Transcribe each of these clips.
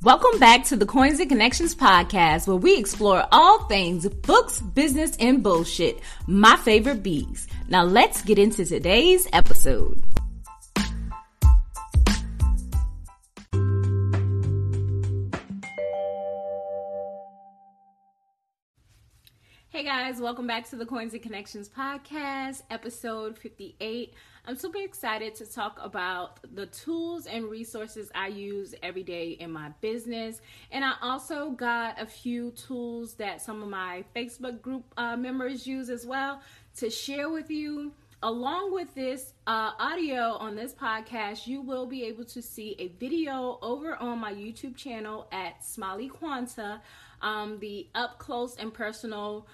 Welcome back to the Coins and Connections podcast, where we explore all things books, business, and bullshit. My favorite bees. Now let's get into today's episode. Hey guys, welcome back to the Coins and Connections podcast, episode 58. I'm super excited to talk about the tools and resources I use every day in my business. And I also got a few tools that some of my Facebook group uh, members use as well to share with you. Along with this uh, audio on this podcast, you will be able to see a video over on my YouTube channel at Smiley Quanta, um, the up close and personal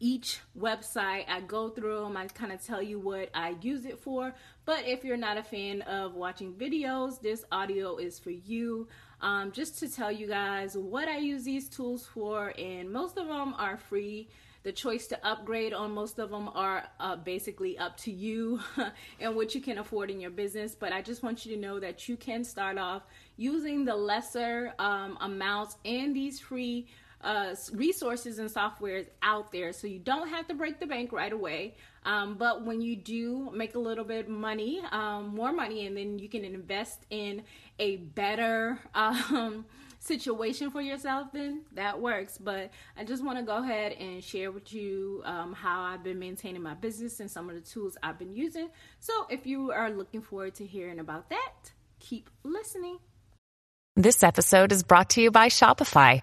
each website. I go through them, I kind of tell you what I use it for. But if you're not a fan of watching videos, this audio is for you. Um, just to tell you guys what I use these tools for, and most of them are free. The choice to upgrade on most of them are uh, basically up to you and what you can afford in your business. But I just want you to know that you can start off using the lesser um, amounts and these free uh, resources and softwares out there. So you don't have to break the bank right away. Um, but when you do make a little bit money um, more money and then you can invest in a better um, situation for yourself then that works. But i just want to go ahead and share with you um, how i've been maintaining my business and some of the tools i've been using. So if you are looking forward to hearing about that keep listening. This episode is brought to you by shopify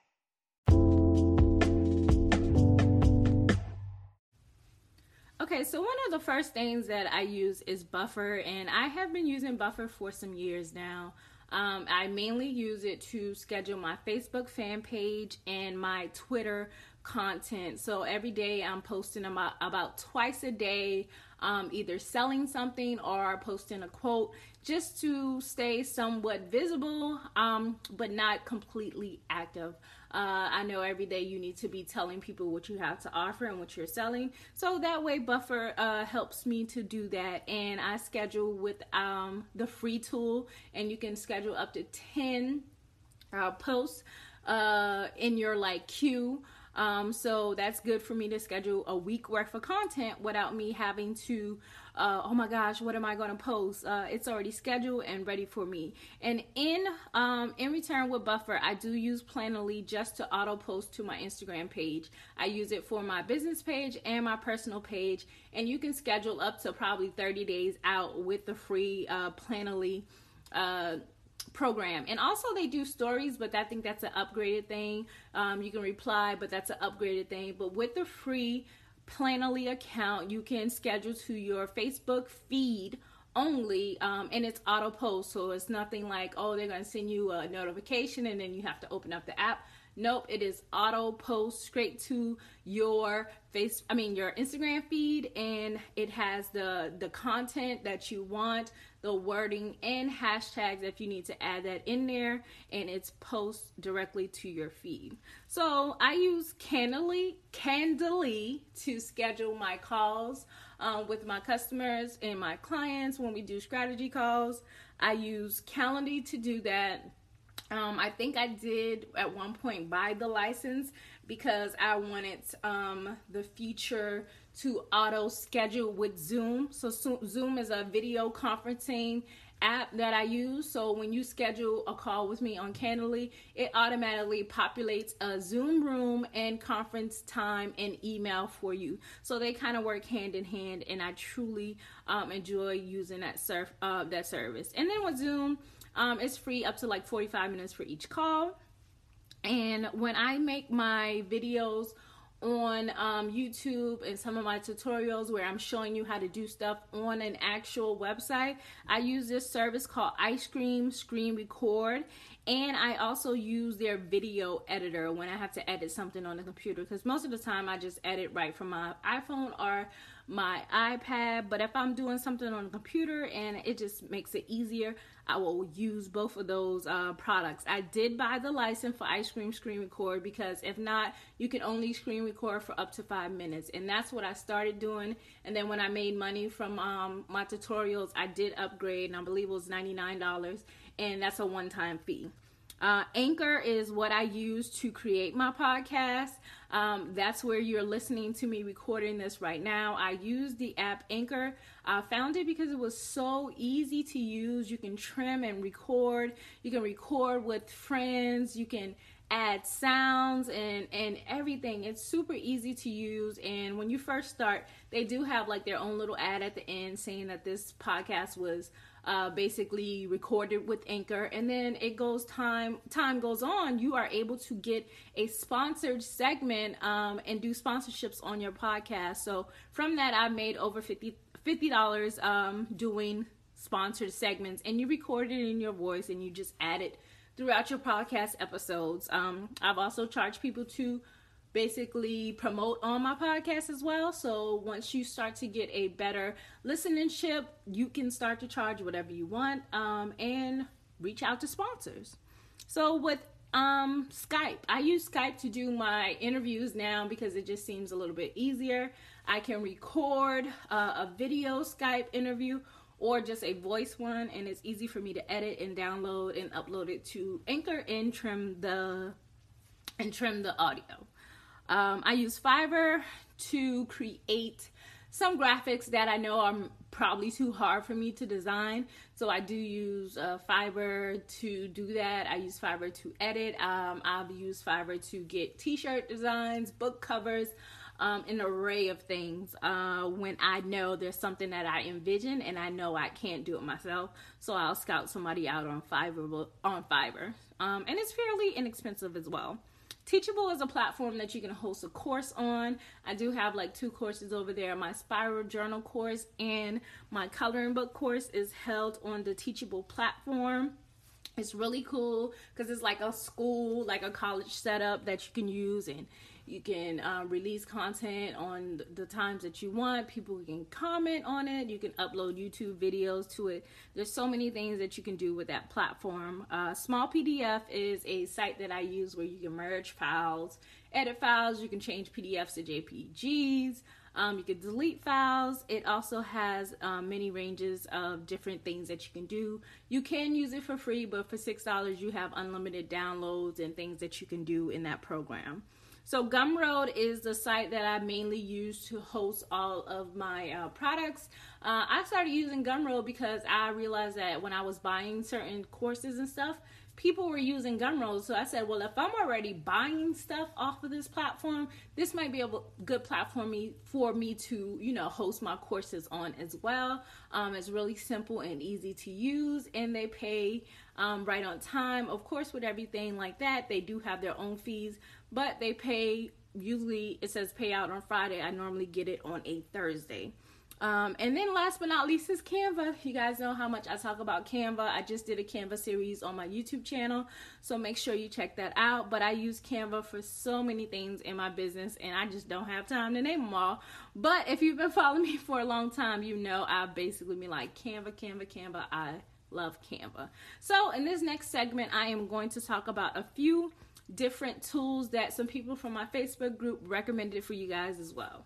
So one of the first things that I use is Buffer, and I have been using Buffer for some years now. Um, I mainly use it to schedule my Facebook fan page and my Twitter content. So every day I'm posting about, about twice a day, um, either selling something or posting a quote just to stay somewhat visible, um, but not completely active. Uh, I know every day you need to be telling people what you have to offer and what you're selling. So that way, Buffer uh, helps me to do that. And I schedule with um, the free tool, and you can schedule up to 10 uh, posts uh, in your like queue. Um, so that's good for me to schedule a week worth of content without me having to uh, oh my gosh, what am I going to post? Uh, it's already scheduled and ready for me. And in um, in return with Buffer, I do use Planoly just to auto post to my Instagram page. I use it for my business page and my personal page, and you can schedule up to probably 30 days out with the free uh, Planoly. Uh, program. And also they do stories but i think that's an upgraded thing. Um, you can reply but that's an upgraded thing. But with the free Planoly account, you can schedule to your Facebook feed only um, and it's auto post so it's nothing like oh they're to send you a notification and then you have to open up the app Nope, it is auto post straight to your face I mean your Instagram feed and it has the the content that you want, the wording and hashtags if you need to add that in there and it's post directly to your feed. So, I use Calendly Calendly to schedule my calls um, with my customers and my clients when we do strategy calls. I use Calendly to do that um, I think I did at one point buy the license because I wanted um, the feature to auto schedule with Zoom. So Zoom is a video conferencing app that I use. So when you schedule a call with me on Calendly, it automatically populates a Zoom room and conference time and email for you. So they kind of work hand in hand, and I truly um, enjoy using that surf uh, that service. And then with Zoom um, it's free up to like 45 minutes for each call. And when I make my videos on um, YouTube and some of my tutorials where I'm showing you how to do stuff on an actual website. I use this service called Ice Cream Screen Record, and I also use their video editor when I have to edit something on the computer because most of the time I just edit right from my iPhone or my iPad. But if I'm doing something on the computer and it just makes it easier, I will use both of those uh, products. I did buy the license for Ice Cream Screen Record because if not, you can only screen record for up to five minutes. And that's what I started doing. And then when I made money from um, my tutorials, I did upgrade, and I believe it was $99. And that's a one time fee. Uh, Anchor is what I use to create my podcast. Um, that's where you're listening to me recording this right now. I use the app Anchor. I found it because it was so easy to use. You can trim and record. You can record with friends. You can add sounds and and everything it's super easy to use and when you first start they do have like their own little ad at the end saying that this podcast was uh, basically recorded with Anchor, and then it goes time time goes on. You are able to get a sponsored segment um, and do sponsorships on your podcast. So from that, I've made over 50 dollars um, doing sponsored segments, and you record it in your voice, and you just add it throughout your podcast episodes. Um, I've also charged people to basically promote on my podcast as well. So once you start to get a better listenership, you can start to charge whatever you want um, and reach out to sponsors. So with um, Skype, I use Skype to do my interviews now because it just seems a little bit easier. I can record uh, a video Skype interview or just a voice one and it's easy for me to edit and download and upload it to Anchor and trim the and trim the audio. Um, I use Fiverr to create some graphics that I know are probably too hard for me to design. So I do use uh, Fiverr to do that. I use Fiverr to edit. Um, I've used Fiverr to get t-shirt designs, book covers, um, an array of things uh, when I know there's something that I envision and I know I can't do it myself. So I'll scout somebody out on Fiverr on Fiverr, um, and it's fairly inexpensive as well. Teachable is a platform that you can host a course on. I do have like two courses over there. My spiral journal course and my coloring book course is held on the Teachable platform. It's really cool because it's like a school, like a college setup that you can use and you can um, release content on the times that you want. People can comment on it. You can upload YouTube videos to it. There's so many things that you can do with that platform. Uh, Small PDF is a site that I use where you can merge files, edit files. You can change PDFs to JPGs. Um, you can delete files. It also has um, many ranges of different things that you can do. You can use it for free, but for $6, you have unlimited downloads and things that you can do in that program. So Gumroad is the site that I mainly use to host all of my uh, products. Uh, I started using Gumroad because I realized that when I was buying certain courses and stuff, people were using Gumroad. So I said, well, if I'm already buying stuff off of this platform, this might be a good platform me, for me to, you know, host my courses on as well. Um, it's really simple and easy to use, and they pay um, right on time. Of course, with everything like that, they do have their own fees, but they pay usually it says payout on Friday. I normally get it on a Thursday. Um, and then last but not least is Canva. You guys know how much I talk about Canva. I just did a Canva series on my YouTube channel, so make sure you check that out. But I use Canva for so many things in my business, and I just don't have time to name them all. But if you've been following me for a long time, you know I've basically been like Canva, Canva, Canva. I love Canva. So in this next segment, I am going to talk about a few different tools that some people from my Facebook group recommended for you guys as well.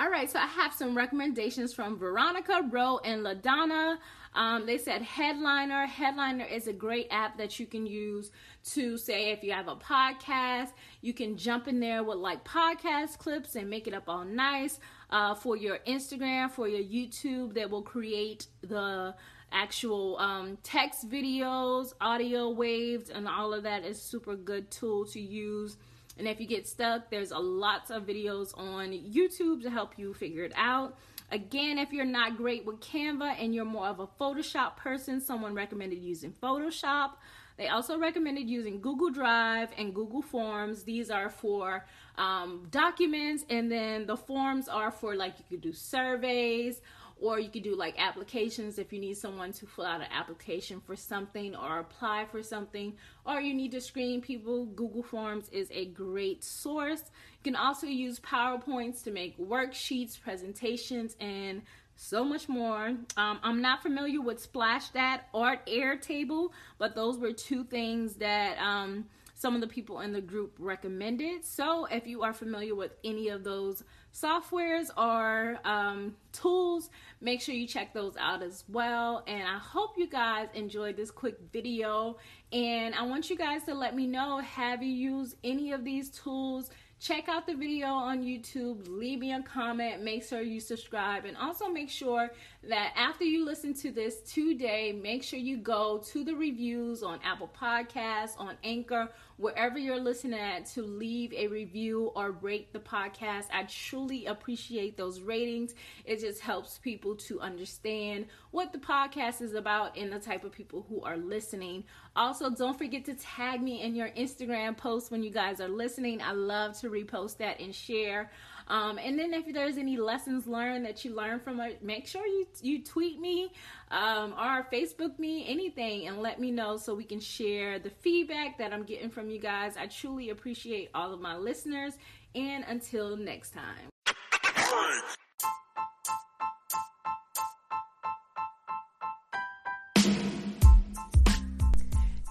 All right, so I have some recommendations from Veronica, Ro, and LaDonna. Um, they said Headliner. Headliner is a great app that you can use to say if you have a podcast, you can jump in there with like podcast clips and make it up all nice. Uh, for your Instagram, for your YouTube, that will create the actual um, text videos, audio waves, and all of that is super good tool to use and if you get stuck, there's a lots of videos on YouTube to help you figure it out. Again, if you're not great with Canva and you're more of a Photoshop person, someone recommended using Photoshop. They also recommended using Google Drive and Google Forms. These are for um, documents, and then the forms are for like you could do surveys or you could do like applications if you need someone to fill out an application for something or apply for something. Or you need to screen people. Google forms is a great source. You can also use powerpoints to make worksheets presentations and so much more. Um, I'm not familiar with Splashdot or Airtable, but those were two things that um, some of the people in the group recommended. So if you are familiar with any of those softwares or um, tools, make sure you check those out as well. And I hope you guys enjoyed this quick video. And I want you guys to let me know have you used any of these tools? check out the video on YouTube, leave me a comment, make sure you subscribe, and also make sure that after you listen to this today, make sure you go to the reviews on Apple Podcasts, on Anchor, wherever you're listening at to leave a review or rate the podcast. I truly appreciate those ratings. It just helps people to understand what the podcast is about and the type of people who are listening. Also, don't forget to tag me in your Instagram post when you guys are listening. I love to repost that and share. Um, and then if there's any lessons learned that you learned from it, make sure you you tweet me um, or Facebook me anything and let me know so we can share the feedback that I'm getting from you guys. I truly appreciate all of my listeners. And until next time.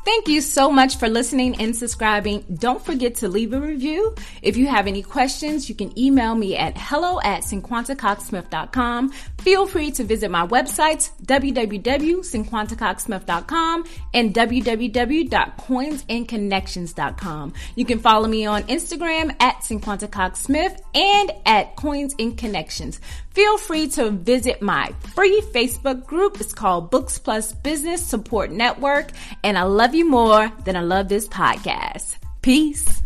Thank you so much for listening and subscribing. Don't forget to leave a review. If you have any questions, you can email me at hello at cinquantacoxsmith.com. Feel free to visit my websites, www.cinquantacoxsmith.com and www.coinsandconnections.com. You can follow me on Instagram at cinquantacoxsmith and at Coins and Connections feel free to visit my free Facebook group. It's called Books Plus Business Support Network. And I love you more than I love this podcast. Peace.